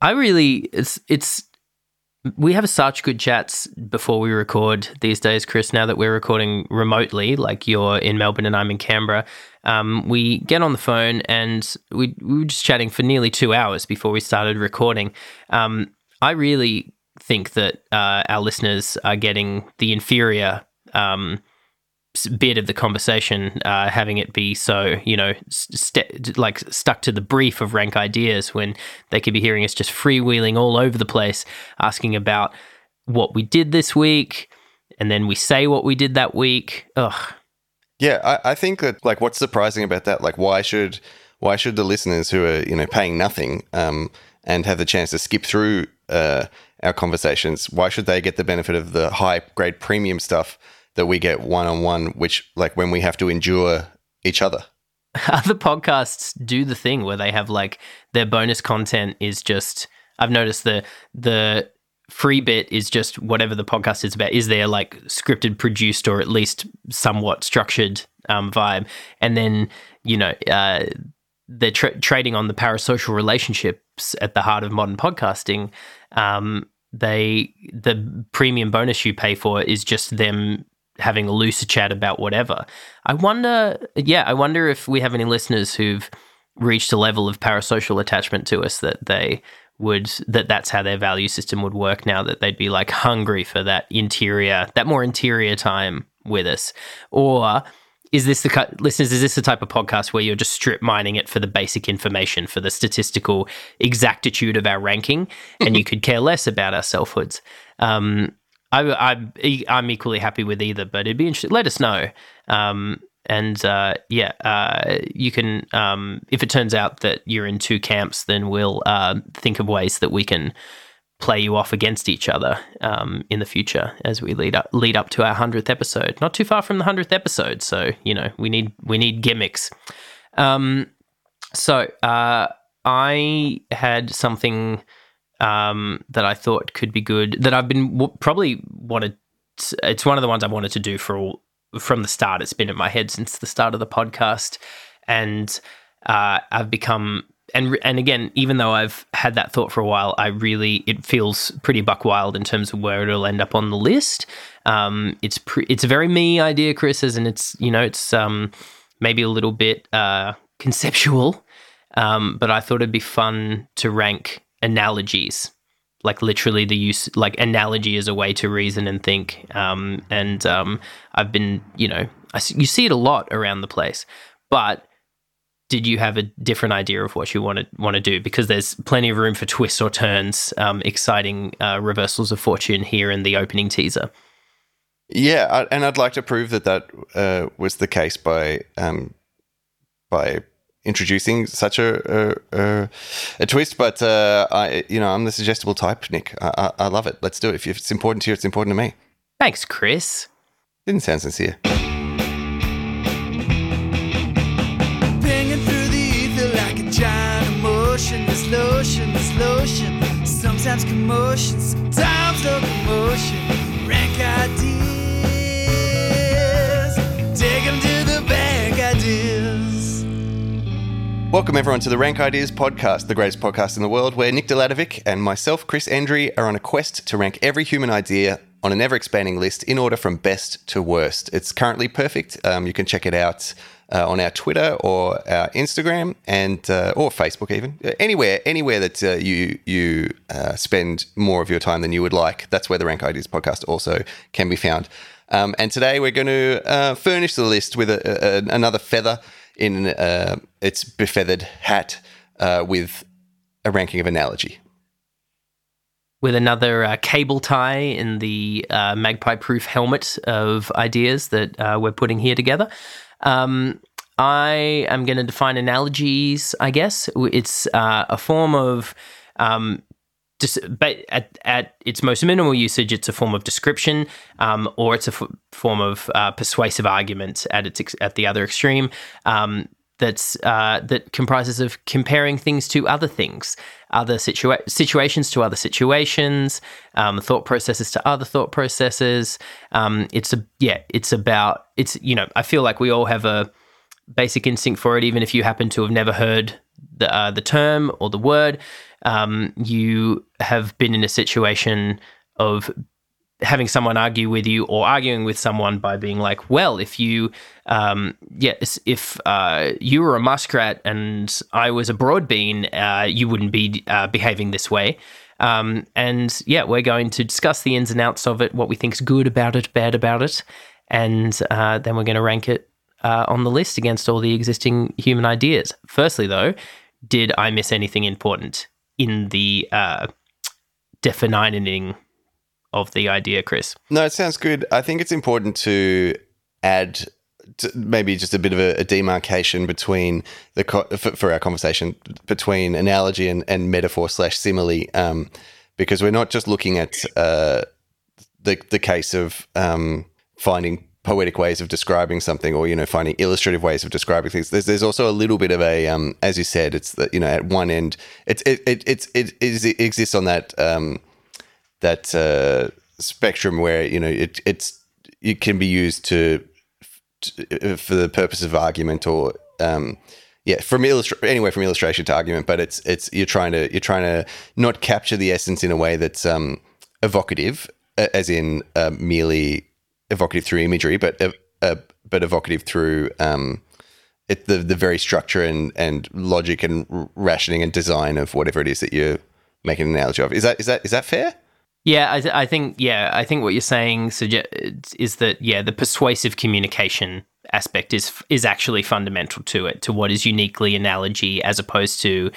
I really it's it's we have such good chats before we record these days, Chris. Now that we're recording remotely, like you're in Melbourne and I'm in Canberra, um, we get on the phone and we, we were just chatting for nearly two hours before we started recording. Um, I really think that uh, our listeners are getting the inferior um, bit of the conversation, uh, having it be so, you know, st- like stuck to the brief of rank ideas when they could be hearing us just freewheeling all over the place, asking about what we did this week, and then we say what we did that week. Ugh. Yeah, I, I think that like what's surprising about that, like why should why should the listeners who are you know paying nothing um, and have the chance to skip through uh, our conversations, why should they get the benefit of the high grade premium stuff? That we get one on one, which like when we have to endure each other. Other podcasts do the thing where they have like their bonus content is just I've noticed the the free bit is just whatever the podcast is about. Is there like scripted, produced, or at least somewhat structured um, vibe? And then you know uh, they're tra- trading on the parasocial relationships at the heart of modern podcasting. Um, they the premium bonus you pay for is just them having a looser chat about whatever. I wonder, yeah, I wonder if we have any listeners who've reached a level of parasocial attachment to us that they would that that's how their value system would work now that they'd be like hungry for that interior that more interior time with us or is this the listeners is this the type of podcast where you're just strip mining it for the basic information for the statistical exactitude of our ranking and you could care less about our selfhoods um, I, I'm I'm equally happy with either, but it'd be interesting. Let us know. Um, and uh, yeah, uh, you can. Um, if it turns out that you're in two camps, then we'll uh, think of ways that we can play you off against each other um, in the future as we lead up lead up to our hundredth episode. Not too far from the hundredth episode, so you know we need we need gimmicks. Um, so uh, I had something um, that I thought could be good. That I've been w- probably wanted. It's one of the ones I've wanted to do for all, from the start. It's been in my head since the start of the podcast, and uh, I've become and and again, even though I've had that thought for a while, I really it feels pretty buck wild in terms of where it'll end up on the list. Um, it's pre- it's a very me idea, Chris, and it's you know it's um, maybe a little bit uh, conceptual, um, but I thought it'd be fun to rank analogies. Like literally the use like analogy is a way to reason and think. Um, and um, i've been you know I, you see it a lot around the place. But did you have a different idea of what you want to want to do? Because there's plenty of room for twists or turns um, exciting uh, reversals of fortune here in the opening teaser. Yeah and i'd like to prove that that uh, was the case by um, by introducing such a a, a twist, but uh, I you know I'm the suggestible type, Nick. I, I, I, love it. Let's do it. If it's important to you, it's important to me. Thanks, Chris. Didn't sound sincere. Sometimes commotion, sometimes locomotion. Rank ideas, Welcome, everyone, to the Rank Ideas podcast, the greatest podcast in the world, where Nick Delatovic and myself, Chris Endrey, are on a quest to rank every human idea on an ever expanding list in order from best to worst. It's currently perfect. Um, you can check it out uh, on our Twitter or our Instagram and uh, or Facebook, even uh, anywhere, anywhere that uh, you you uh, spend more of your time than you would like. That's where the Rank Ideas podcast also can be found. Um, and today we're going to uh, furnish the list with a, a, another feather in uh, its befeathered hat uh, with a ranking of analogy. With another uh, cable tie in the uh, magpie proof helmet of ideas that uh, we're putting here together. Um, I am going to define analogies, I guess. It's a form of um, but at, at its most minimal usage, it's a form of description, um, or it's a f- form of uh, persuasive argument at its ex- at the other extreme. Um, that's uh, that comprises of comparing things to other things, other situa- situations to other situations, um, thought processes to other thought processes. Um, it's a yeah, it's about it's you know I feel like we all have a basic instinct for it, even if you happen to have never heard the uh, the term or the word. Um, you have been in a situation of having someone argue with you or arguing with someone by being like, well, if you, um, yes, if uh, you were a muskrat and I was a broadbean, uh, you wouldn't be uh, behaving this way. Um, and yeah, we're going to discuss the ins and outs of it, what we think's good about it, bad about it, and uh, then we're going to rank it uh, on the list against all the existing human ideas. Firstly, though, did I miss anything important in the uh, defining of the idea, Chris? No, it sounds good. I think it's important to add to maybe just a bit of a, a demarcation between the co- for, for, our conversation between analogy and, and metaphor slash simile, um, because we're not just looking at uh, the the case of um, finding poetic ways of describing something or you know finding illustrative ways of describing things. There's, there's also a little bit of a um, as you said it's that you know at one end it's it it it's, it, it exists on that um, that uh, spectrum where you know it it's it can be used to, to for the purpose of argument or um, yeah from illustra- anyway from illustration to argument but it's it's you're trying to you're trying to not capture the essence in a way that's um, evocative as in uh, merely evocative through imagery, but uh, but evocative through um, it, the the very structure and and logic and rationing and design of whatever it is that you're making an analogy of. Is that is that is that fair? Yeah, I, th- I think yeah, I think what you're saying suggest is that yeah, the persuasive communication aspect is is actually fundamental to it, to what is uniquely analogy as opposed to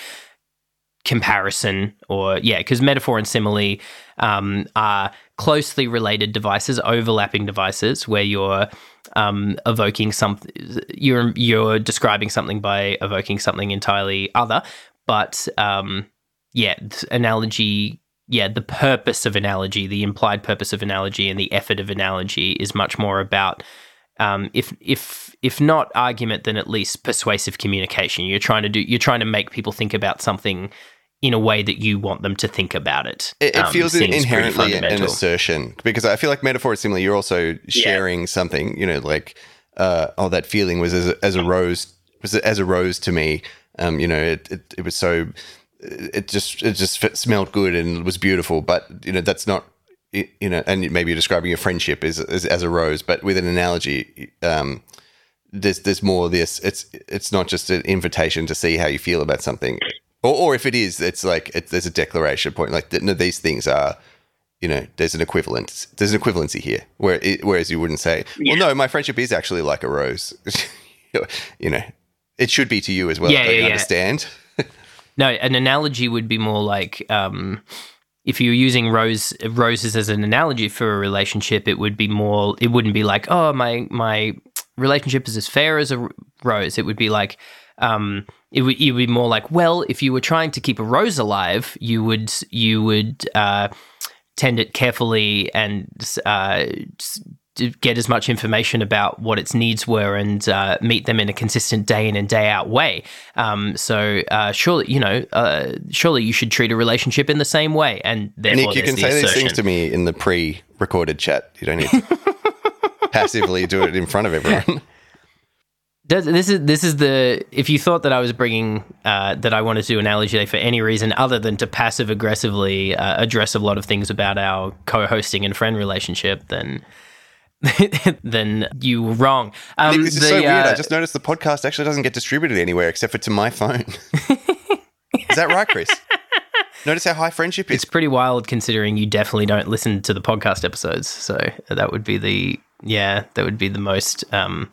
comparison or yeah because metaphor and simile um, are closely related devices overlapping devices where you're um, evoking something you're you're describing something by evoking something entirely other but um, yeah analogy yeah the purpose of analogy the implied purpose of analogy and the effort of analogy is much more about um, if if if not argument, then at least persuasive communication. You're trying to do. You're trying to make people think about something in a way that you want them to think about it. It, it um, feels inherently an assertion because I feel like metaphor is similar. You're also sharing yeah. something, you know, like uh, oh, that feeling was as a, as a rose was as a rose to me. Um, you know, it, it, it was so it just it just smelled good and was beautiful, but you know that's not you know, and maybe you're describing your friendship as, as, as a rose, but with an analogy, um, there's there's more this. It's it's not just an invitation to see how you feel about something. Or, or if it is, it's like it, there's a declaration point. Like no, these things are, you know, there's an equivalence. There's an equivalency here. Where it, whereas you wouldn't say, well, no, my friendship is actually like a rose. you know, it should be to you as well. Yeah, yeah, understand. no, an analogy would be more like. Um, if you're using rose roses as an analogy for a relationship, it would be more. It wouldn't be like, oh, my my relationship is as fair as a rose. It would be like, um, it would, it would be more like, well, if you were trying to keep a rose alive, you would you would uh, tend it carefully and uh, get as much information about what its needs were and uh, meet them in a consistent day in and day out way. Um, so uh, surely, you know, uh, surely you should treat a relationship in the same way. And Nick, you can the say assertion. these things to me in the pre-recorded chat. You don't need to passively do it in front of everyone. Does, this is this is the if you thought that I was bringing uh, that I wanted to do an analogy for any reason other than to passive aggressively uh, address a lot of things about our co-hosting and friend relationship, then then you were wrong. Um, Nick, this is the, so weird. Uh, I just noticed the podcast actually doesn't get distributed anywhere except for to my phone. is that right, Chris? Notice how high friendship is. It's pretty wild considering you definitely don't listen to the podcast episodes. So that would be the yeah, that would be the most. Um,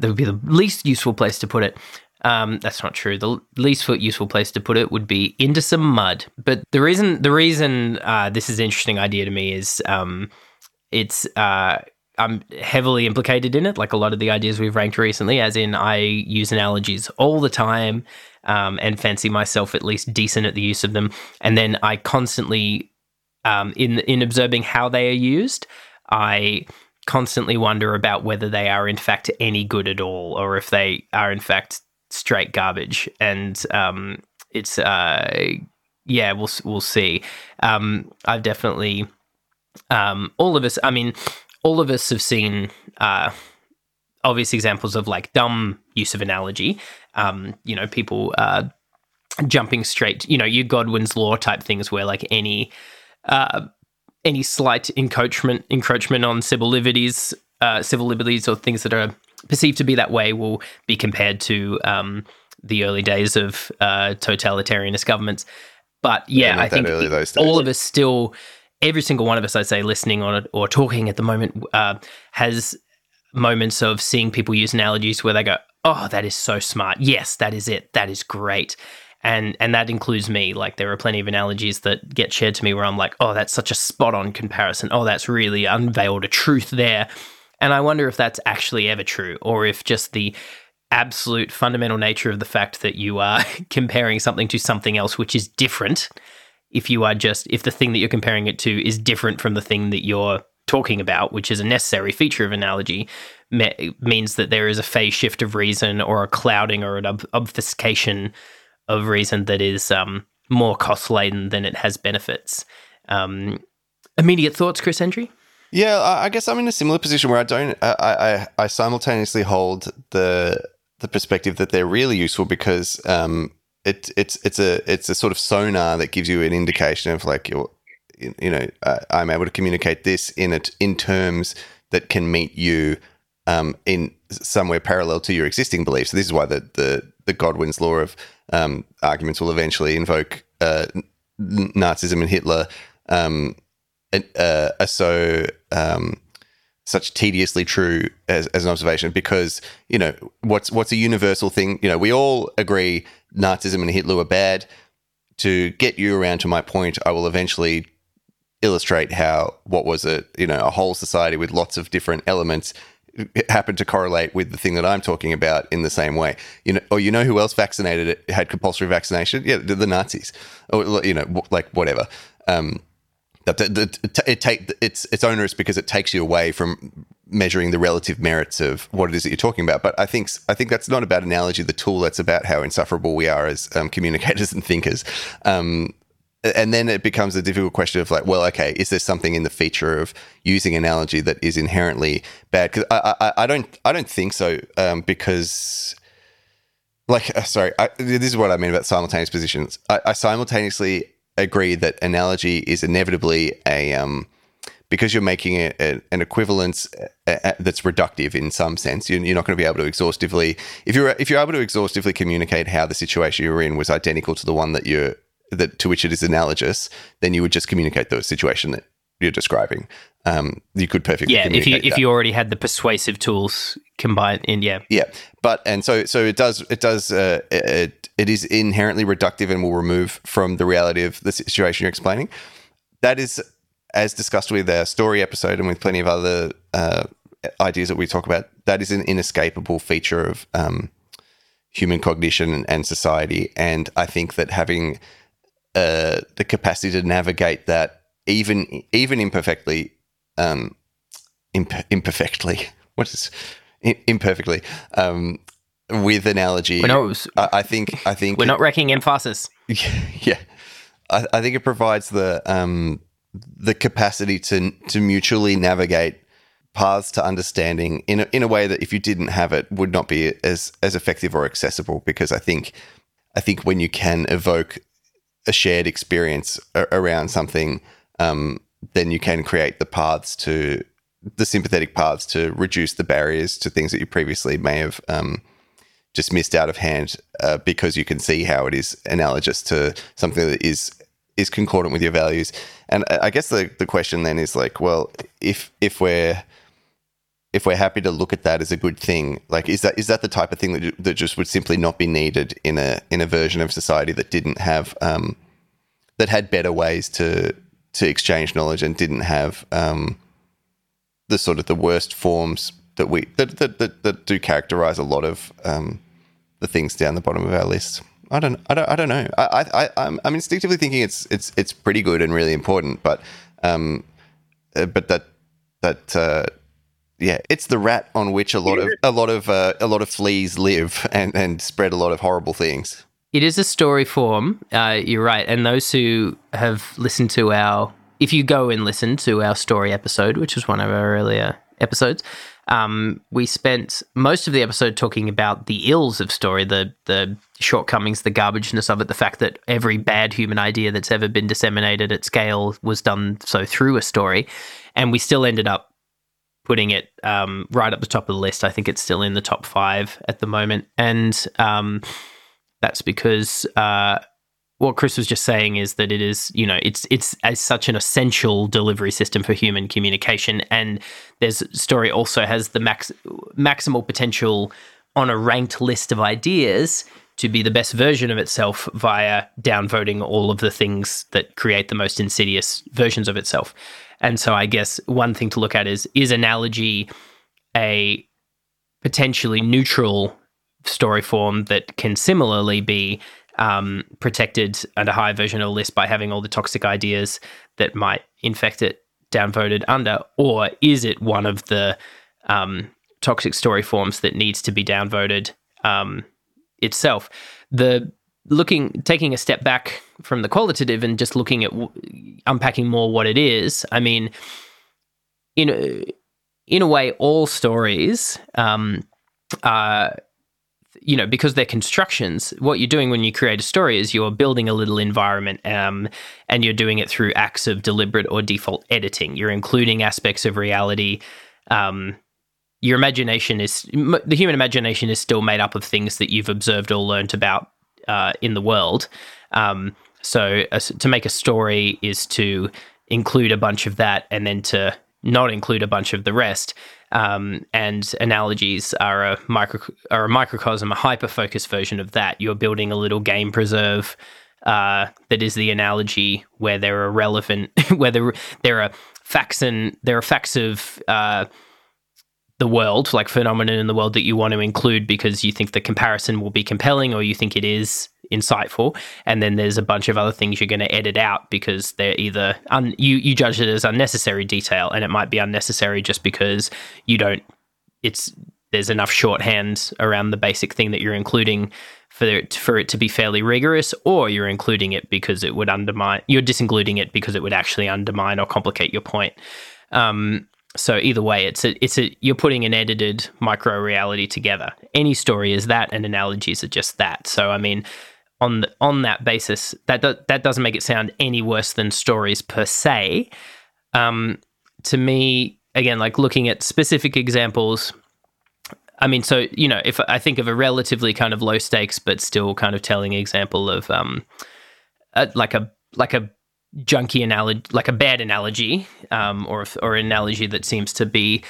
that would be the least useful place to put it. Um, that's not true. The least useful place to put it would be into some mud. But the reason the reason uh, this is an interesting idea to me is um, it's uh, I'm heavily implicated in it, like a lot of the ideas we've ranked recently. As in, I use analogies all the time um, and fancy myself at least decent at the use of them. And then I constantly, um, in in observing how they are used, I constantly wonder about whether they are in fact any good at all or if they are in fact straight garbage. And um, it's uh, yeah, we'll we'll see. Um, I've definitely um, all of us. I mean, all of us have seen. Uh, obvious examples of like dumb use of analogy. Um, you know, people uh, jumping straight, you know, your Godwin's law type things where like any uh, any slight encroachment encroachment on civil liberties, uh, civil liberties or things that are perceived to be that way will be compared to um, the early days of uh, totalitarianist governments. But yeah, Yeah, I think all of us still, every single one of us, I'd say, listening on it or talking at the moment, uh, has moments of seeing people use analogies where they go, "Oh, that is so smart. Yes, that is it. That is great." And and that includes me. Like there are plenty of analogies that get shared to me where I'm like, "Oh, that's such a spot on comparison. Oh, that's really unveiled a truth there." And I wonder if that's actually ever true or if just the absolute fundamental nature of the fact that you are comparing something to something else which is different if you are just if the thing that you're comparing it to is different from the thing that you're talking about which is a necessary feature of analogy me- means that there is a phase shift of reason or a clouding or an ob- obfuscation of reason that is um, more cost laden than it has benefits um, immediate thoughts chris Hendry? Yeah, I guess I'm in a similar position where I don't. I I, I simultaneously hold the the perspective that they're really useful because um, it it's it's a it's a sort of sonar that gives you an indication of like your you know uh, I'm able to communicate this in it in terms that can meet you um, in somewhere parallel to your existing beliefs. So this is why the the the Godwin's law of um, arguments will eventually invoke uh, Nazism and Hitler. Um, uh, are so um, such tediously true as, as an observation because you know what's what's a universal thing you know we all agree Nazism and Hitler were bad to get you around to my point I will eventually illustrate how what was a you know a whole society with lots of different elements happened to correlate with the thing that I'm talking about in the same way. You know, or you know who else vaccinated it had compulsory vaccination? Yeah, the, Nazis, or you know, like whatever. Um, that the, it take it's it's onerous because it takes you away from measuring the relative merits of what it is that you're talking about. But I think I think that's not about analogy, the tool. That's about how insufferable we are as um, communicators and thinkers. Um, and then it becomes a difficult question of like, well, okay, is there something in the feature of using analogy that is inherently bad? Because I, I, I don't, I don't think so. Um, because, like, uh, sorry, I, this is what I mean about simultaneous positions. I, I simultaneously agree that analogy is inevitably a, um, because you're making a, a, an equivalence uh, uh, that's reductive in some sense. You're, you're not going to be able to exhaustively, if you're if you're able to exhaustively communicate how the situation you're in was identical to the one that you're that to which it is analogous, then you would just communicate the situation that you're describing. Um, you could perfectly Yeah, if you communicate if you already had the persuasive tools combined in, yeah, Yeah, but and so so it does it does uh, it it is inherently reductive and will remove from the reality of the situation you're explaining. That is as discussed with our story episode and with plenty of other uh, ideas that we talk about. That is an inescapable feature of um, human cognition and society, and I think that having uh, the capacity to navigate that even even imperfectly um, imp- imperfectly what is im- imperfectly um, with analogy we're not I, I think I think we're not wrecking emphasis. yeah I, I think it provides the um, the capacity to to mutually navigate paths to understanding in a, in a way that if you didn't have it would not be as as effective or accessible because I think I think when you can evoke a shared experience a- around something um, then you can create the paths to the sympathetic paths to reduce the barriers to things that you previously may have um, just missed out of hand uh, because you can see how it is analogous to something that is is concordant with your values. And I I guess the the question then is like, well, if if we're if we're happy to look at that as a good thing, like is that is that the type of thing that that just would simply not be needed in a in a version of society that didn't have um, that had better ways to to exchange knowledge and didn't have um, the sort of the worst forms that we that that, that, that do characterize a lot of um, the things down the bottom of our list. I don't, I don't, I don't know. I, I, I I'm, I'm instinctively thinking it's, it's, it's pretty good and really important, but, um, uh, but that, that, uh, yeah, it's the rat on which a lot of, a lot of, uh, a lot of fleas live and, and spread a lot of horrible things. It is a story form. Uh, you're right, and those who have listened to our, if you go and listen to our story episode, which was one of our earlier episodes, um, we spent most of the episode talking about the ills of story, the the shortcomings, the garbageness of it, the fact that every bad human idea that's ever been disseminated at scale was done so through a story, and we still ended up putting it um, right up the top of the list. I think it's still in the top five at the moment, and um, that's because uh, what Chris was just saying is that it is, you know, it's it's as such an essential delivery system for human communication, and there's story also has the max maximal potential on a ranked list of ideas to be the best version of itself via downvoting all of the things that create the most insidious versions of itself. And so I guess one thing to look at is is analogy a potentially neutral story form that can similarly be um, protected under a high version of the list by having all the toxic ideas that might infect it downvoted under, or is it one of the um, toxic story forms that needs to be downvoted um, itself? The looking taking a step back from the qualitative and just looking at w- unpacking more what it is i mean in a, in a way all stories um, are you know because they're constructions what you're doing when you create a story is you're building a little environment um, and you're doing it through acts of deliberate or default editing you're including aspects of reality um, your imagination is the human imagination is still made up of things that you've observed or learnt about uh, in the world. Um, so to make a story is to include a bunch of that and then to not include a bunch of the rest. Um, and analogies are a micro are a microcosm, a hyper focused version of that. You're building a little game preserve uh, that is the analogy where there are relevant, where there, there are facts and there are facts of uh, the world, like phenomenon in the world that you want to include because you think the comparison will be compelling or you think it is insightful. And then there's a bunch of other things you're going to edit out because they're either un- you you judge it as unnecessary detail, and it might be unnecessary just because you don't. It's there's enough shorthand around the basic thing that you're including for it, for it to be fairly rigorous, or you're including it because it would undermine. You're disincluding it because it would actually undermine or complicate your point. Um, so either way, it's a it's a you're putting an edited micro reality together. Any story is that, and analogies are just that. So I mean, on the, on that basis, that do, that doesn't make it sound any worse than stories per se. Um, to me, again, like looking at specific examples. I mean, so you know, if I think of a relatively kind of low stakes but still kind of telling example of um, a, like a like a junky analogy, like a bad analogy, um, or or an analogy that seems to be.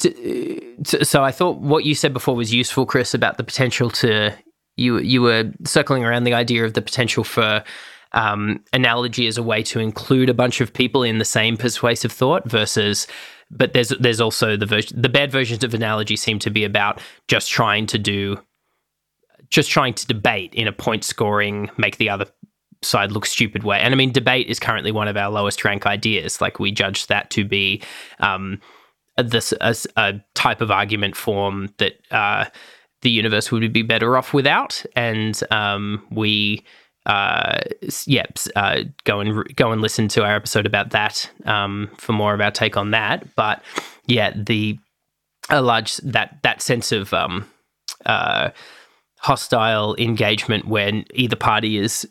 To, to, so I thought what you said before was useful, Chris, about the potential to you you were circling around the idea of the potential for um, analogy as a way to include a bunch of people in the same persuasive thought versus but there's there's also the version the bad versions of analogy seem to be about just trying to do just trying to debate in a point scoring make the other side looks stupid way. And I mean, debate is currently one of our lowest rank ideas. Like we judge that to be um, this a, a, type of argument form that uh, the universe would be better off without, and um, we. Uh, uh, go and go and listen to our episode about that um, for more of our take on that. But yeah, the a large that that sense of um, uh, hostile engagement when either party is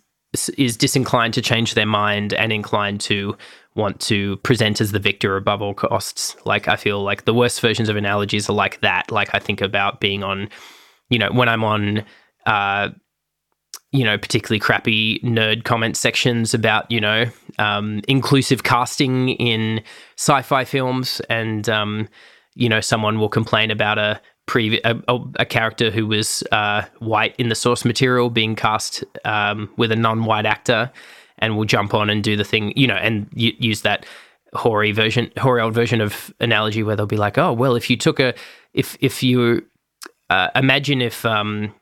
is disinclined to change their mind and inclined to want to present as the victor above all costs. Like I feel like the worst versions of analogies are like that. Like I think about being on, you know, when I'm on, uh, you know, particularly crappy nerd comment sections about, you know, um, inclusive casting in sci-fi films, and um, you know, someone will complain about a a, a, character who was uh, white in the source material being cast um, with a non-white actor, and will jump on and do the thing, you know, and y- use that hoary version, hoary old version of analogy where they'll be like, oh, well, if you took a, if if you uh, imagine if um,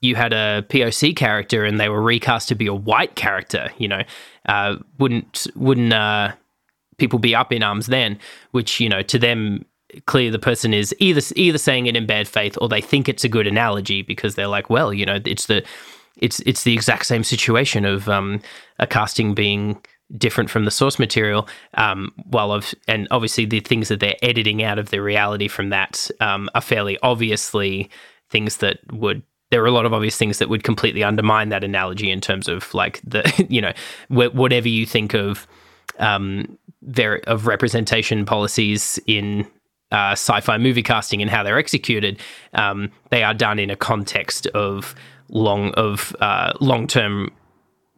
you had a POC character and they were recast to be a white character, you know, uh, wouldn't wouldn't uh, people be up in arms then? Which you know, to them clearly the person is either either saying it in bad faith or they think it's a good analogy because they're like, well, you know, it's the it's it's the exact same situation of um, a casting being different from the source material. Um, while of and obviously the things that they're editing out of the reality from that um, are fairly obviously things that would. There are a lot of obvious things that would completely undermine that analogy in terms of like the you know wh- whatever you think of um, ver- of representation policies in uh, sci-fi movie casting and how they're executed, um, they are done in a context of long of uh, long-term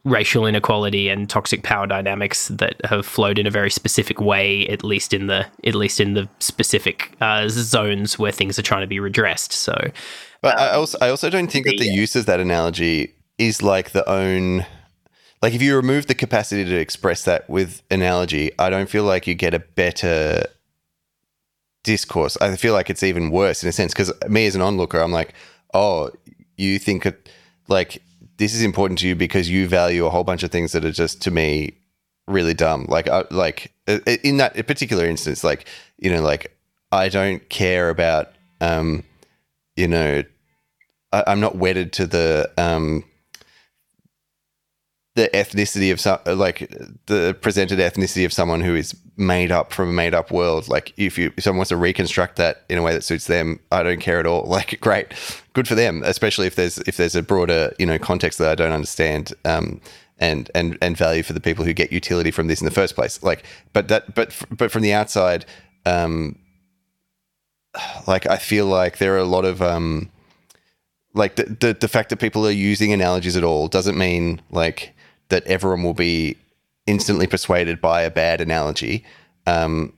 racial inequality and toxic power dynamics that have flowed in a very specific way, at least in the at least in the specific uh, zones where things are trying to be redressed. So, but I also I also don't think that the use of that analogy is like the own. Like if you remove the capacity to express that with analogy, I don't feel like you get a better discourse. I feel like it's even worse in a sense because me as an onlooker, I'm like, oh, you think it, like this is important to you because you value a whole bunch of things that are just to me really dumb. Like, like in that particular instance, like you know, like I don't care about, um, you know, I, I'm not wedded to the um the ethnicity of some like the presented ethnicity of someone who is made up from a made up world. Like if you if someone wants to reconstruct that in a way that suits them i don't care at all. Like great. Good for them especially if there's if there's a broader you know context that i don't understand um and and and value for the people who get utility from this in the first place. Like but that but but from the outside um like i feel like there are a lot of um like the, the, the fact that people are using analogies at all doesn't mean like that everyone will be instantly persuaded by a bad analogy. Um,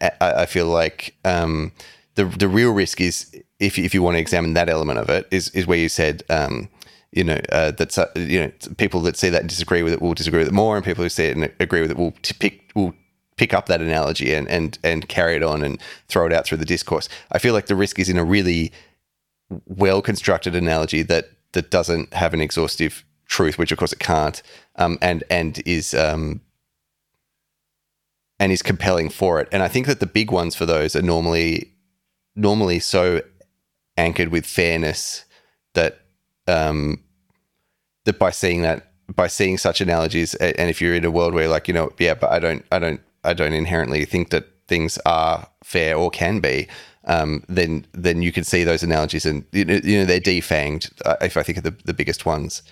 I, I, feel like um, the the real risk is if if you want to examine that element of it is is where you said. Um, you know uh, that's uh, you know people that see that and disagree with it will disagree with it more, and people who see it and agree with it will pick will pick up that analogy and and and carry it on and throw it out through the discourse. I feel like the risk is in a really well constructed analogy that that doesn't have an exhaustive truth, which of course it can't, um, and and is um, and is compelling for it. And I think that the big ones for those are normally normally so anchored with fairness that um, that by seeing that by seeing such analogies, and if you're in a world where like you know, yeah, but I don't, I don't, I don't inherently think that things are fair or can be. Um, then then you can see those analogies, and you know, they're defanged. Uh, if I think of the, the biggest ones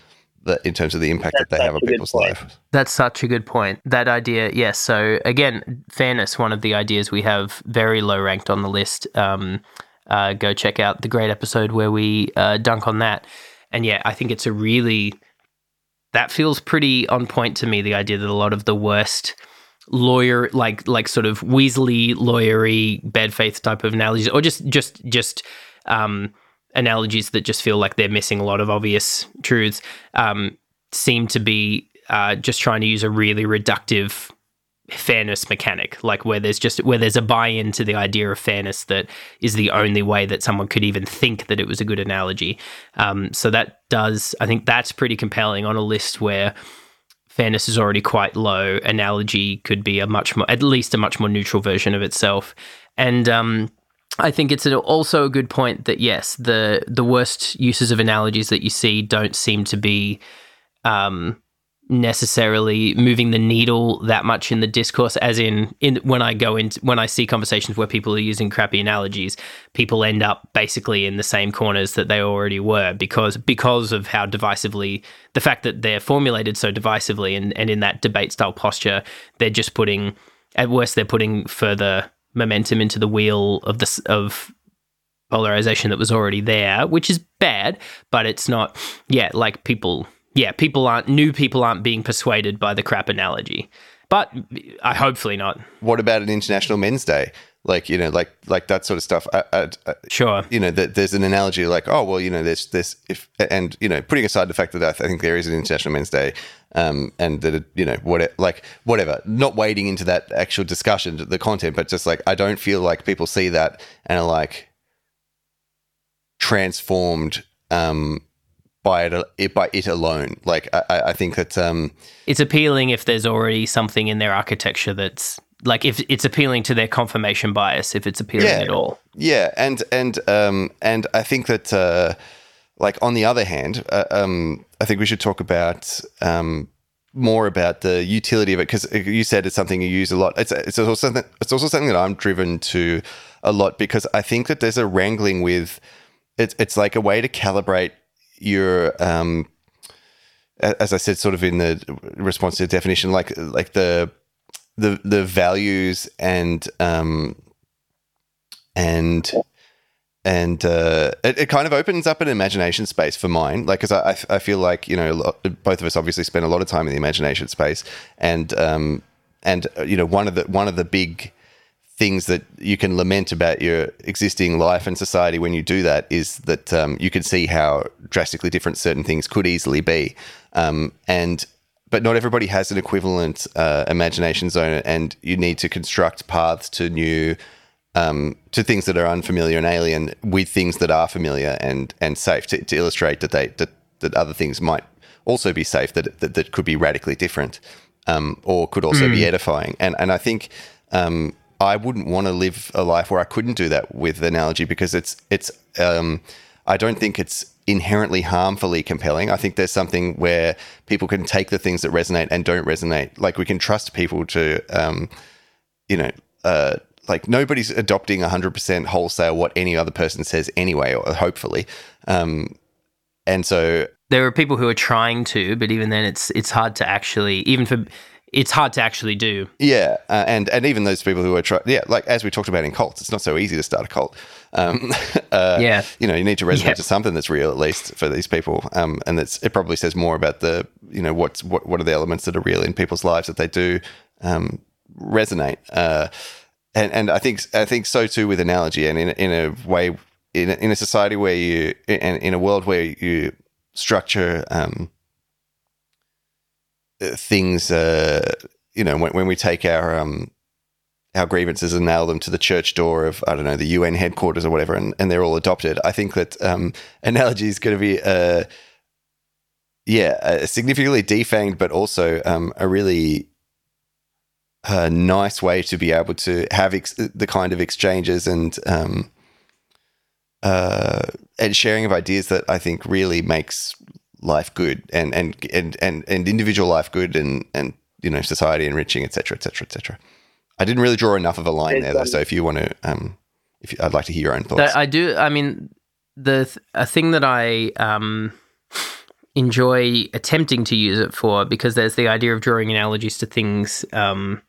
in terms of the impact That's that they have on people's lives. That's such a good point. That idea, yes. So again, fairness, one of the ideas we have very low ranked on the list. Um, uh, go check out the great episode where we uh, dunk on that. And yeah, I think it's a really that feels pretty on point to me. The idea that a lot of the worst lawyer, like like sort of Weasley lawyery bad faith type of analogies, or just just just um, analogies that just feel like they're missing a lot of obvious truths um, seem to be uh, just trying to use a really reductive fairness mechanic like where there's just where there's a buy-in to the idea of fairness that is the only way that someone could even think that it was a good analogy. Um, so that does i think that's pretty compelling on a list where fairness is already quite low. Analogy could be a much more at least a much more neutral version of itself. And um, I think it's also a good point that yes, the the worst uses of analogies that you see don't seem to be um, necessarily moving the needle that much in the discourse. As in, in when I go into when I see conversations where people are using crappy analogies, people end up basically in the same corners that they already were because because of how divisively the fact that they're formulated so divisively and and in that debate style posture, they're just putting at worst they're putting further momentum into the wheel of this of polarization that was already there, which is bad, but it's not yeah, like people yeah, people aren't new people aren't being persuaded by the crap analogy. But I hopefully not. What about an International Men's Day? Like you know, like like that sort of stuff. I, I, I, sure. You know, that there's an analogy like, oh well, you know, there's this if and you know, putting aside the fact that I think there is an International Men's Day, um, and that you know what like whatever not wading into that actual discussion the content but just like i don't feel like people see that and are like transformed um, by it by it alone like i, I think that um, it's appealing if there's already something in their architecture that's like if it's appealing to their confirmation bias if it's appealing yeah, at all yeah and and um and i think that uh like on the other hand, uh, um, I think we should talk about um, more about the utility of it because you said it's something you use a lot. It's it's also something, it's also something that I'm driven to a lot because I think that there's a wrangling with it's it's like a way to calibrate your um as I said, sort of in the response to the definition, like like the the the values and um and and uh, it, it kind of opens up an imagination space for mine. Like, because I, I feel like you know, both of us obviously spend a lot of time in the imagination space, and um, and uh, you know, one of the one of the big things that you can lament about your existing life and society when you do that is that um, you can see how drastically different certain things could easily be, um, and but not everybody has an equivalent uh, imagination zone, and you need to construct paths to new um, to things that are unfamiliar and alien with things that are familiar and and safe to, to illustrate that they that, that other things might also be safe that that, that could be radically different um, or could also mm. be hmm. edifying and and I think um, I wouldn't want to live a life where I couldn't do that with analogy because it's it's um, I don't think it's inherently harmfully compelling. I think there's something where people can take the things that resonate and don't resonate. Like we can trust people to, um, you know, uh, like nobody's adopting 100% wholesale what any other person says anyway or hopefully um, and so there are people who are trying to but even then it's it's hard to actually even for it's hard to actually do. Yeah uh, and and even those people who are trying yeah like as we talked about in cults it's not so easy to start a cult. Um, uh, yeah. you know you need to resonate to something that's real at least for these people. Um, and that's it probably says more about the you know what's what, what are the elements that are real in people's lives that they do um, resonate. Uh, and and I think I think so too with analogy, and in in a way, in a, in a society where you, and in a world where you structure um, things, uh, you know, when, when we take our um, our grievances and nail them to the church door of I don't know the UN headquarters or whatever, and, and they're all adopted. I think that um, analogy is going to be a yeah a significantly defanged, but also um, a really a nice way to be able to have ex- the kind of exchanges and um, uh, and sharing of ideas that I think really makes life good and and and and, and individual life good and and you know society enriching etc etc etc i didn't really draw enough of a line there though so if you want to um if you, i'd like to hear your own thoughts. I do i mean the th- a thing that i um enjoy attempting to use it for because there's the idea of drawing analogies to things um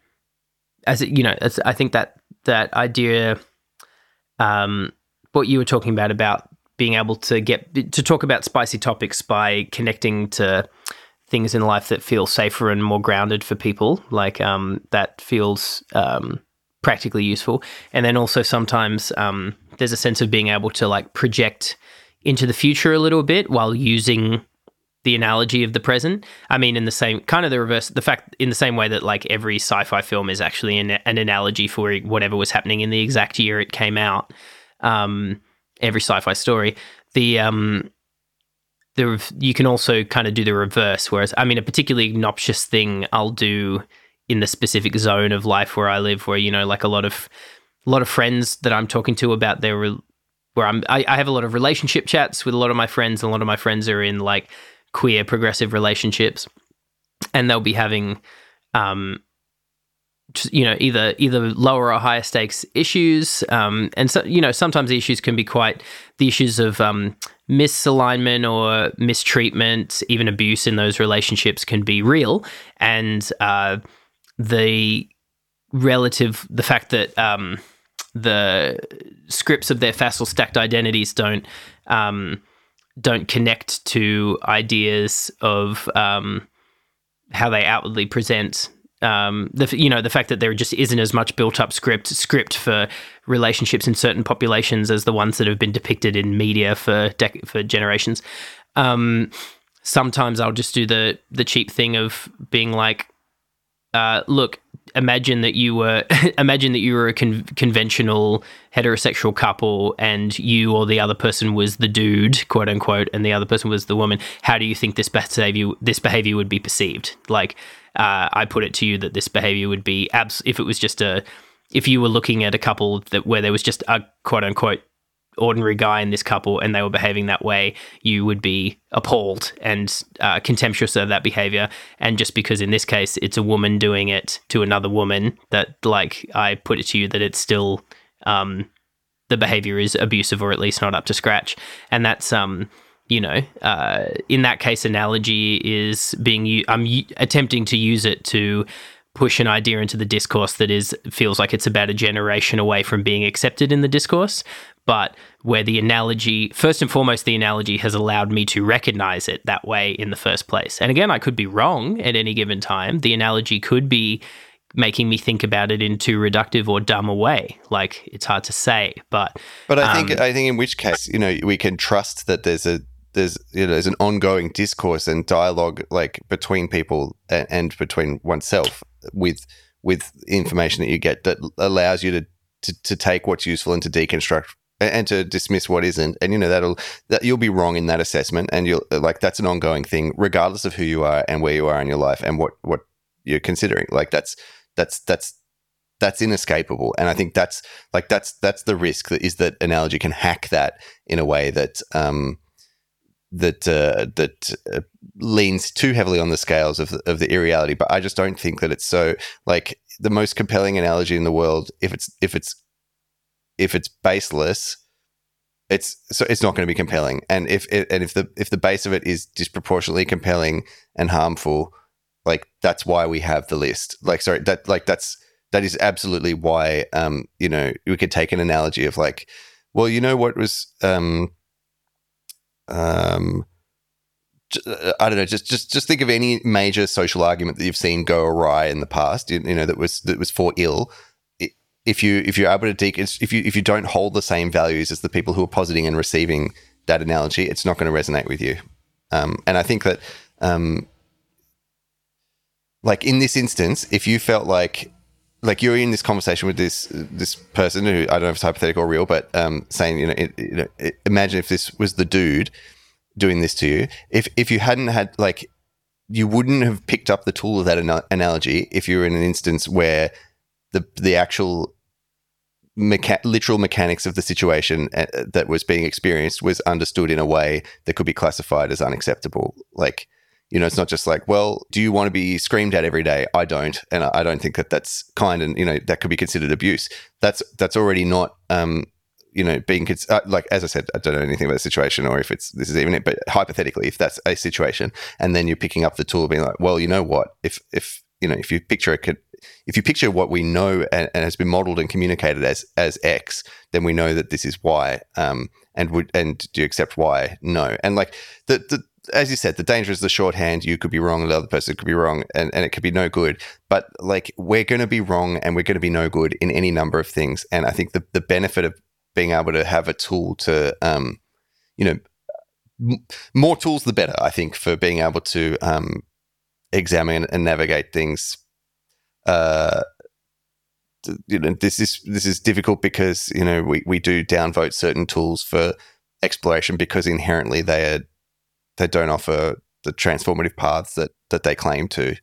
as it, you know, as I think that that idea, um, what you were talking about about being able to get to talk about spicy topics by connecting to things in life that feel safer and more grounded for people, like um, that feels um, practically useful. And then also sometimes um, there's a sense of being able to like project into the future a little bit while using the analogy of the present. I mean, in the same kind of the reverse, the fact in the same way that like every sci-fi film is actually an, an analogy for whatever was happening in the exact year it came out. Um, every sci-fi story, the um, the you can also kind of do the reverse. Whereas, I mean, a particularly obnoxious thing I'll do in the specific zone of life where I live, where you know, like a lot of a lot of friends that I'm talking to about their where I'm, I, I have a lot of relationship chats with a lot of my friends, and a lot of my friends are in like queer progressive relationships, and they'll be having, um, you know, either either lower or higher stakes issues, um, and so you know sometimes the issues can be quite the issues of um, misalignment or mistreatment, even abuse in those relationships can be real, and uh, the relative the fact that um, the scripts of their facile stacked identities don't um, don't connect to ideas of um, how they outwardly present. Um, the you know the fact that there just isn't as much built up script script for relationships in certain populations as the ones that have been depicted in media for dec- for generations. Um, sometimes I'll just do the the cheap thing of being like, uh, look, imagine that you were imagine that you were a con- conventional heterosexual couple and you or the other person was the dude quote unquote and the other person was the woman. How do you think this behavior this behavior would be perceived? Like uh, i put it to you that this behavior would be abs- if it was just a if you were looking at a couple that where there was just a quote unquote ordinary guy in this couple and they were behaving that way, you would be appalled and uh, contemptuous of that behavior. And just because in this case it's a woman doing it to another woman, that like I put it to you that it's still um, the behavior is abusive or at least not up to scratch. And that's um, you know, uh, in that case, analogy is being. U- I'm u- attempting to use it to push an idea into the discourse that is feels like it's about a generation away from being accepted in the discourse but where the analogy first and foremost the analogy has allowed me to recognize it that way in the first place. And again i could be wrong at any given time. The analogy could be making me think about it in too reductive or dumb a way like it's hard to say but but i think um, i think in which case you know we can trust that there's a there's you know there's an ongoing discourse and dialogue like between people and, and between oneself with with information that you get that allows you to, to to take what's useful and to deconstruct and to dismiss what isn't and you know that'll that you'll be wrong in that assessment and you'll like that's an ongoing thing regardless of who you are and where you are in your life and what what you're considering like that's that's that's that's inescapable and i think that's like that's that's the risk that is that analogy can hack that in a way that um that uh, that uh, leans too heavily on the scales of the, of the irreality. But I just don't think that it's so like the most compelling analogy in the world. If it's if it's if it's baseless, it's so it's not going to be compelling. And if it, and if the if the base of it is disproportionately compelling and harmful, like that's why we have the list. Like sorry, that like that's that is absolutely why um you know we could take an analogy of like well you know what was um um, I don't know. Just just just think of any major social argument that you've seen go awry in the past. You, you know that was that was for ill. If you if you're able to de- if you if you don't hold the same values as the people who are positing and receiving that analogy, it's not going to resonate with you. Um, and I think that, um, like in this instance, if you felt like like you're in this conversation with this this person who I don't know if it's hypothetical or real, but um, saying you know, it, you know it, imagine if this was the dude doing this to you. If if you hadn't had like you wouldn't have picked up the tool of that an- analogy if you were in an instance where the the actual mecha- literal mechanics of the situation uh, that was being experienced was understood in a way that could be classified as unacceptable. Like you know, it's not just like, well, do you want to be screamed at every day? I don't, and I don't think that that's kind, and you know, that could be considered abuse. That's that's already not, um, you know, being cons- uh, like as I said, I don't know anything about the situation or if it's this is even it, but hypothetically, if that's a situation, and then you're picking up the tool, being like, well, you know what, if if you know, if you picture a if you picture what we know and, and, has been modeled and communicated as as X, then we know that this is Y. Um, and would and do you accept Y? No. And like the the as you said, the danger is the shorthand. You could be wrong, the other person could be wrong, and, and it could be no good. But like we're going to be wrong, and we're going to be no good in any number of things. And I think the the benefit of being able to have a tool to, um, you know, m- more tools the better. I think for being able to um, examine and navigate things. Uh, you know, this is this is difficult because you know we we do downvote certain tools for exploration because inherently they are they don't offer the transformative paths that that they claim to,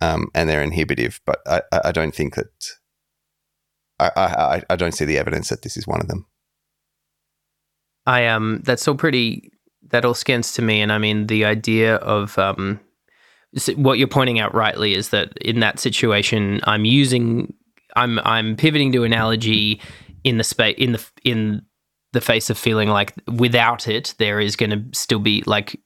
um, and they're inhibitive. But I, I don't think that I, I I don't see the evidence that this is one of them. I um that's all pretty that all scans to me, and I mean the idea of um what you're pointing out rightly is that in that situation I'm using I'm I'm pivoting to analogy in the space in the in the face of feeling like without it, there is going to still be like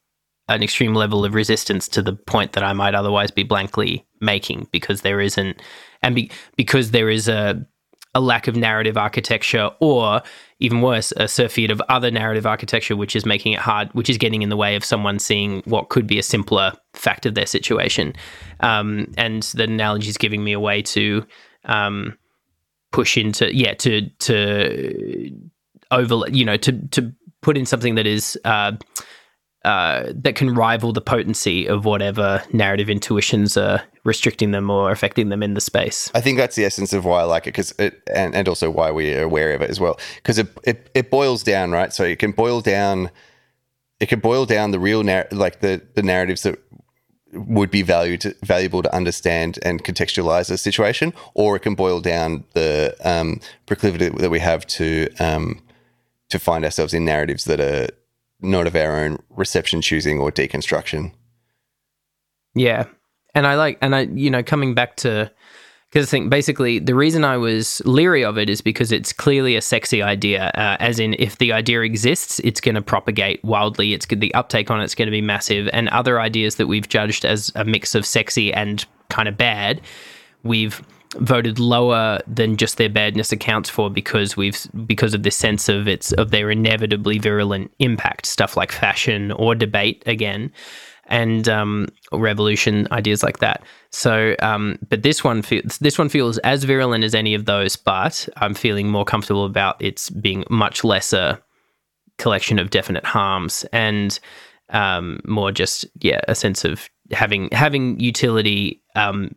an extreme level of resistance to the point that I might otherwise be blankly making because there isn't, and be, because there is a a lack of narrative architecture, or even worse, a surfeit of other narrative architecture, which is making it hard, which is getting in the way of someone seeing what could be a simpler fact of their situation. Um, and the analogy is giving me a way to um, push into, yeah, to to over, you know, to to put in something that is uh, uh, that can rival the potency of whatever narrative intuitions are restricting them or affecting them in the space. I think that's the essence of why I like it, because it, and and also why we're aware of it as well, because it, it it boils down right. So it can boil down, it can boil down the real narr- like the the narratives that would be valued valuable to understand and contextualize a situation, or it can boil down the um, proclivity that we have to um, to find ourselves in narratives that are not of our own reception choosing or deconstruction. Yeah. And I like, and I, you know, coming back to, because I think basically the reason I was leery of it is because it's clearly a sexy idea. Uh, as in, if the idea exists, it's going to propagate wildly. It's the uptake on it's going to be massive. And other ideas that we've judged as a mix of sexy and kind of bad, we've voted lower than just their badness accounts for because we've because of this sense of its of their inevitably virulent impact. Stuff like fashion or debate again and um, revolution ideas like that. So, um, but this one feels this one feels as virulent as any of those, but I'm feeling more comfortable about its being much lesser collection of definite harms and um, more just yeah a sense of having having utility um,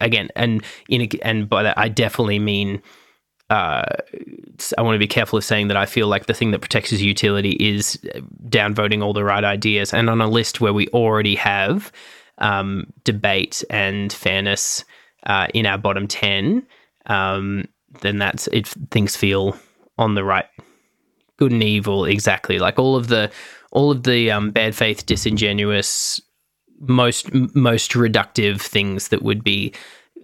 again and in and by that I definitely mean uh, I want to be careful of saying that I feel like the thing that protects his utility is downvoting all the right ideas. And on a list where we already have um, debate and fairness uh, in our bottom 10, um, then that's if things feel on the right, good and evil, exactly. Like all of the, all of the um, bad faith, disingenuous, most, most reductive things that would be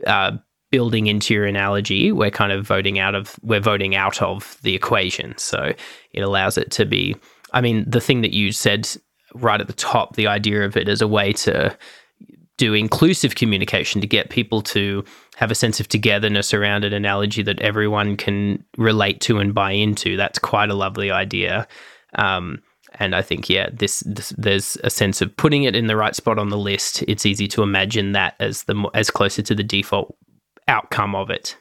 uh, building into your analogy, we're kind of voting out of we're voting out of the equation. So it allows it to be. I mean, the thing that you said right at the top, the idea of it as a way to do inclusive communication to get people to have a sense of togetherness around an analogy that everyone can relate to and buy into. That's quite a lovely idea. Um, and I think, yeah, this, this, there's a sense of putting it in the right spot on the list. It's easy to imagine that as the as closer to the default outcome of it.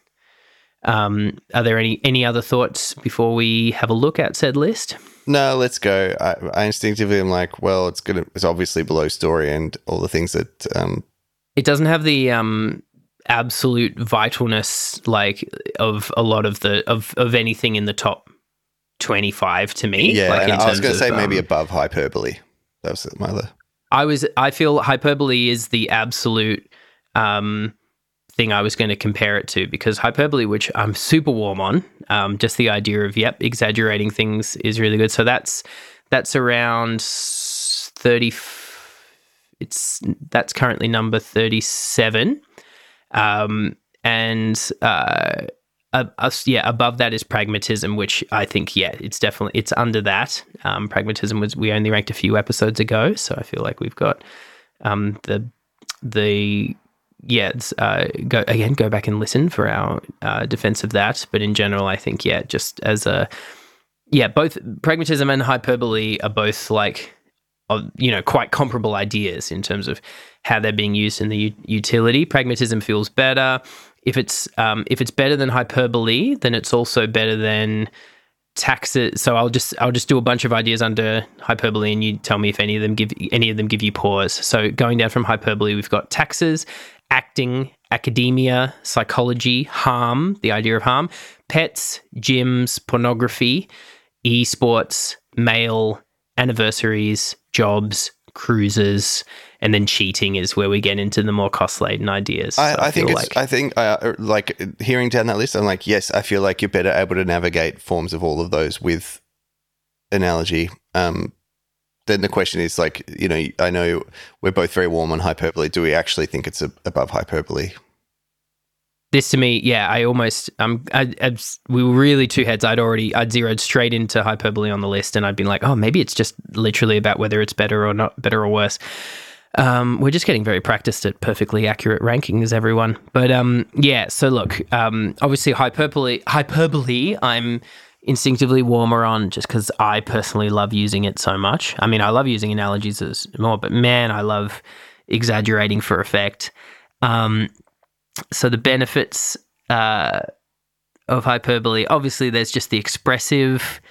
Um, are there any any other thoughts before we have a look at said list? No, let's go. I, I instinctively am like, well, it's gonna it's obviously below story and all the things that um, it doesn't have the um, absolute vitalness like of a lot of the of of anything in the top twenty five to me. Yeah, like I was going to say um, maybe above hyperbole. That was my other. I was. I feel hyperbole is the absolute. Um, thing I was going to compare it to because hyperbole, which I'm super warm on, um, just the idea of yep, exaggerating things is really good. So that's that's around thirty. It's that's currently number thirty-seven, um, and uh, uh, us, yeah, above that is pragmatism, which I think, yeah, it's definitely it's under that. Um, pragmatism was we only ranked a few episodes ago, so I feel like we've got um, the the yeah, uh, go again, go back and listen for our uh, defense of that. But in general, I think yeah, just as a yeah, both pragmatism and hyperbole are both like you know quite comparable ideas in terms of how they're being used in the u- utility. Pragmatism feels better. If it's um, if it's better than hyperbole, then it's also better than taxes. So I'll just I'll just do a bunch of ideas under hyperbole, and you tell me if any of them give any of them give you pause. So going down from hyperbole, we've got taxes, acting, academia, psychology, harm, the idea of harm, pets, gyms, pornography, esports, mail, anniversaries, jobs, cruises, and then cheating is where we get into the more cost laden ideas. I, I, I think like. I think uh, like hearing down that list, I'm like, yes, I feel like you're better able to navigate forms of all of those with analogy. Um, then the question is like, you know, I know we're both very warm on hyperbole. Do we actually think it's a, above hyperbole? This to me, yeah, I almost, um, I, I, we were really two heads. I'd already, I'd zeroed straight into hyperbole on the list, and I'd been like, oh, maybe it's just literally about whether it's better or not, better or worse. Um, we're just getting very practiced at perfectly accurate rankings, everyone. But um, yeah, so look, um, obviously hyperbole, hyperbole, I'm instinctively warmer on just because I personally love using it so much. I mean, I love using analogies as more, but man, I love exaggerating for effect. Um, so the benefits uh, of hyperbole, obviously, there's just the expressive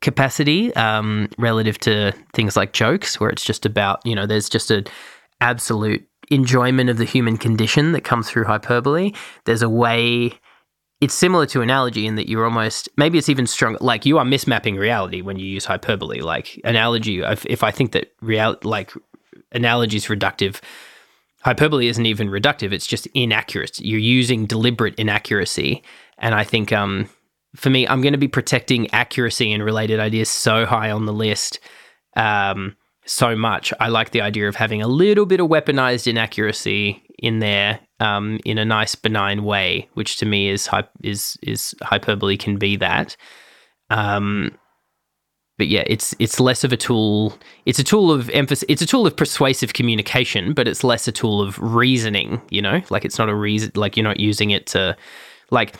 capacity um, relative to things like jokes, where it's just about you know, there's just an absolute enjoyment of the human condition that comes through hyperbole. There's a way it's similar to analogy in that you're almost maybe it's even stronger like you are mismapping reality when you use hyperbole. Like analogy if, if i think that real like analogy is reductive hyperbole isn't even reductive it's just inaccurate. You're using deliberate inaccuracy. And i think um for me, I'm going to be protecting accuracy and related ideas so high on the list. Um, so much. I like the idea of having a little bit of weaponized inaccuracy in there um, in a nice benign way, which to me is is is hyperbole can be that. Um, but yeah, it's it's less of a tool. It's a tool of emphasis. It's a tool of persuasive communication, but it's less a tool of reasoning. You know, like it's not a reason. Like you're not using it to, like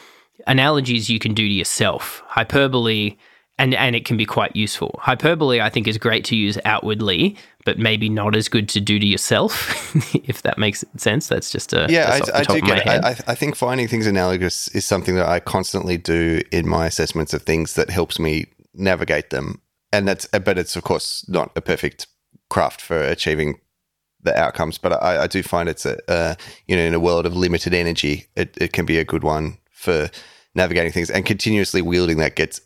analogies you can do to yourself. Hyperbole and and it can be quite useful. Hyperbole, I think, is great to use outwardly, but maybe not as good to do to yourself. if that makes sense, that's just a yeah. I, I do get. I, I think finding things analogous is something that I constantly do in my assessments of things that helps me navigate them, and that's but it's of course not a perfect craft for achieving the outcomes. But I, I do find it's a uh, you know in a world of limited energy, it, it can be a good one for navigating things and continuously wielding that gets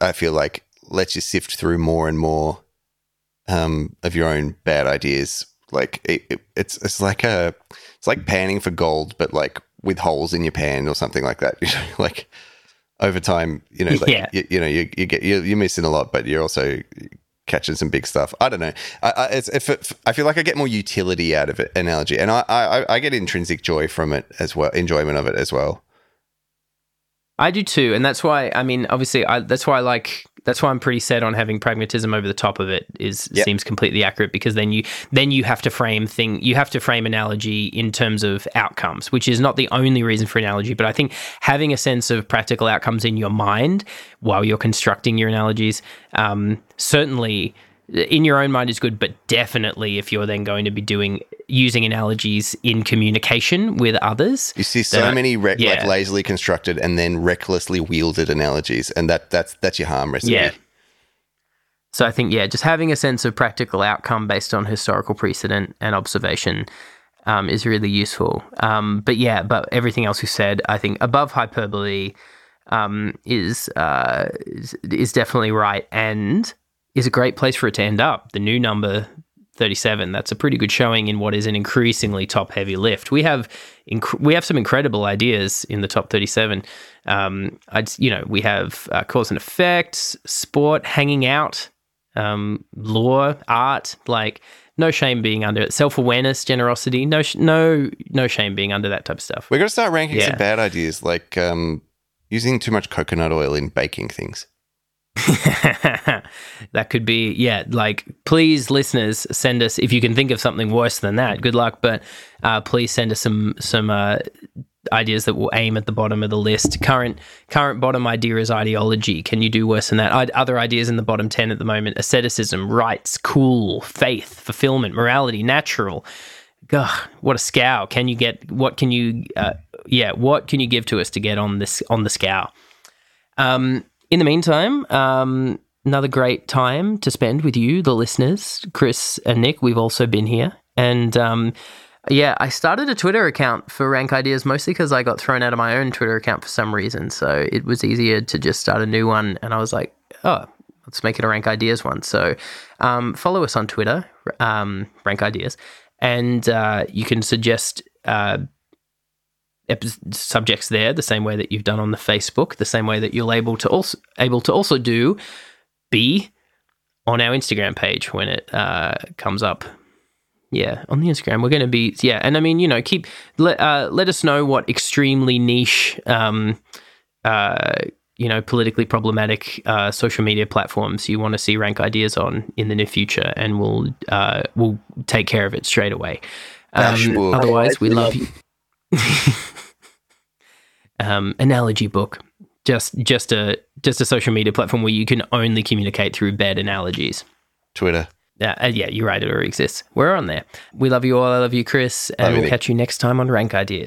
i feel like lets you sift through more and more um, of your own bad ideas. Like it, it, it's it's like a it's like panning for gold but like with holes in your pan or something like that. Like over time you know like, yeah. you, you, know you, you get you're, you're, missing a lot but you're also catching some big stuff. I don't know. I, I it's if it, i feel like i get more utility out of it analogy. And I, I i get intrinsic joy from it as well enjoyment of it as well I do too, and that's why. I mean, obviously, I, that's why I like. That's why I'm pretty set on having pragmatism over the top of it. Is yep. seems completely accurate because then you then you have to frame thing. You have to frame analogy in terms of outcomes, which is not the only reason for analogy. But I think having a sense of practical outcomes in your mind while you're constructing your analogies um, certainly in your own mind is good, but definitely if you're then going to be doing using analogies in communication with others. You see so many re- yeah. like lazily constructed and then recklessly wielded analogies, and that that's that's your harm recipe. Yeah. So I think yeah, just having a sense of practical outcome based on historical precedent and observation um, is really useful. Um, but yeah, but everything else you said, I think above hyperbole um, is, uh, is is definitely right and is a great place for it to end up. The new number 37. That's a pretty good showing in what is an increasingly top heavy lift. We have inc- we have some incredible ideas in the top 37. Um, I'd, you know, we have uh, cause and effect, sport, hanging out, um, law, art, like no shame being under it. Self awareness, generosity, no, sh- no, no shame being under that type of stuff. We're gonna start ranking yeah. some bad ideas, like um, using too much coconut oil in baking things. that could be, yeah, like please, listeners, send us if you can think of something worse than that. Good luck, but uh, please send us some some uh, ideas that will aim at the bottom of the list. Current current bottom idea is ideology. Can you do worse than that? I, other ideas in the bottom ten at the moment: asceticism, rights, cool, faith, fulfillment, morality, natural. God, what a scow! Can you get? What can you? Uh, yeah, what can you give to us to get on this on the scow? Um, in the meantime, um, another great time to spend with you, the listeners, Chris and Nick. We've also been here. And um, yeah, I started a Twitter account for Rank Ideas mostly because I got thrown out of my own Twitter account for some reason. So it was easier to just start a new one. And I was like, oh, let's make it a Rank Ideas one. So um, follow us on Twitter, um, Rank Ideas, and uh, you can suggest. Uh, subjects there the same way that you've done on the Facebook, the same way that you're able to also able to also do be on our Instagram page when it uh, comes up. Yeah, on the Instagram, we're going to be yeah, and I mean you know keep let uh, let us know what extremely niche. Um, uh, you know, politically problematic uh, social media platforms you want to see rank ideas on in the near future, and we'll uh, we'll take care of it straight away. Um, otherwise, we love you. um, analogy book, just just a just a social media platform where you can only communicate through bad analogies. Twitter. Yeah, uh, yeah, you're right. It already exists. We're on there. We love you all. I love you, Chris, and love we'll catch you next time on Rank Ideas.